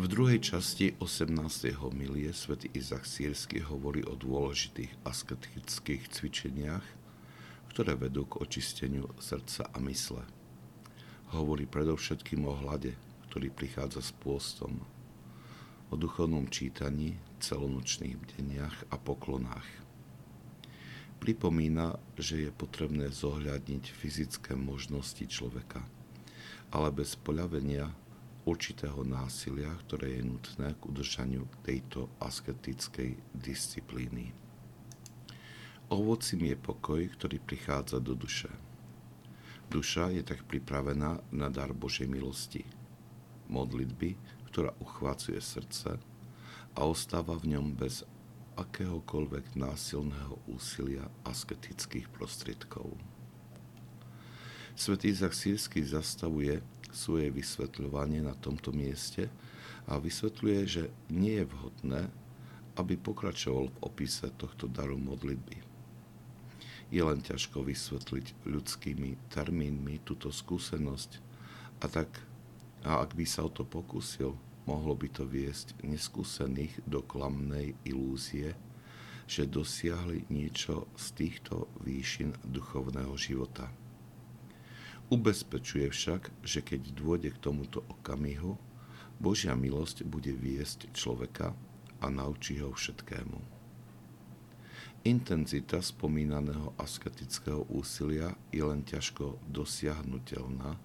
V druhej časti 18. homilie svätý Izak Sírsky hovorí o dôležitých asketických cvičeniach, ktoré vedú k očisteniu srdca a mysle. Hovorí predovšetkým o hlade, ktorý prichádza s pôstom, o duchovnom čítaní, celonočných bdeniach a poklonách. Pripomína, že je potrebné zohľadniť fyzické možnosti človeka, ale bez poľavenia určitého násilia, ktoré je nutné k udržaniu tejto asketickej disciplíny. Ovocím je pokoj, ktorý prichádza do duše. Duša je tak pripravená na dar Božej milosti, modlitby, ktorá uchvácuje srdce a ostáva v ňom bez akéhokoľvek násilného úsilia asketických prostriedkov. Svetý Izak Sírsky zastavuje svoje vysvetľovanie na tomto mieste a vysvetľuje, že nie je vhodné, aby pokračoval v opise tohto daru modlitby. Je len ťažko vysvetliť ľudskými termínmi túto skúsenosť a tak, a ak by sa o to pokúsil, mohlo by to viesť neskúsených do klamnej ilúzie, že dosiahli niečo z týchto výšin duchovného života. Ubezpečuje však, že keď dôjde k tomuto okamihu, Božia milosť bude viesť človeka a naučí ho všetkému. Intenzita spomínaného asketického úsilia je len ťažko dosiahnutelná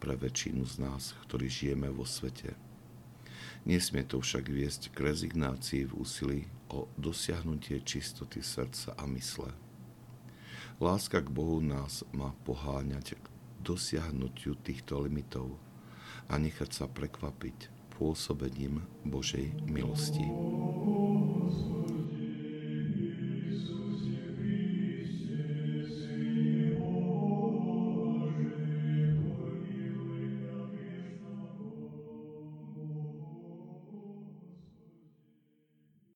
pre väčšinu z nás, ktorí žijeme vo svete. Nesmie to však viesť k rezignácii v úsilí o dosiahnutie čistoty srdca a mysle. Láska k Bohu nás má poháňať k dosiahnutiu týchto limitov a nechať sa prekvapiť pôsobením Božej milosti.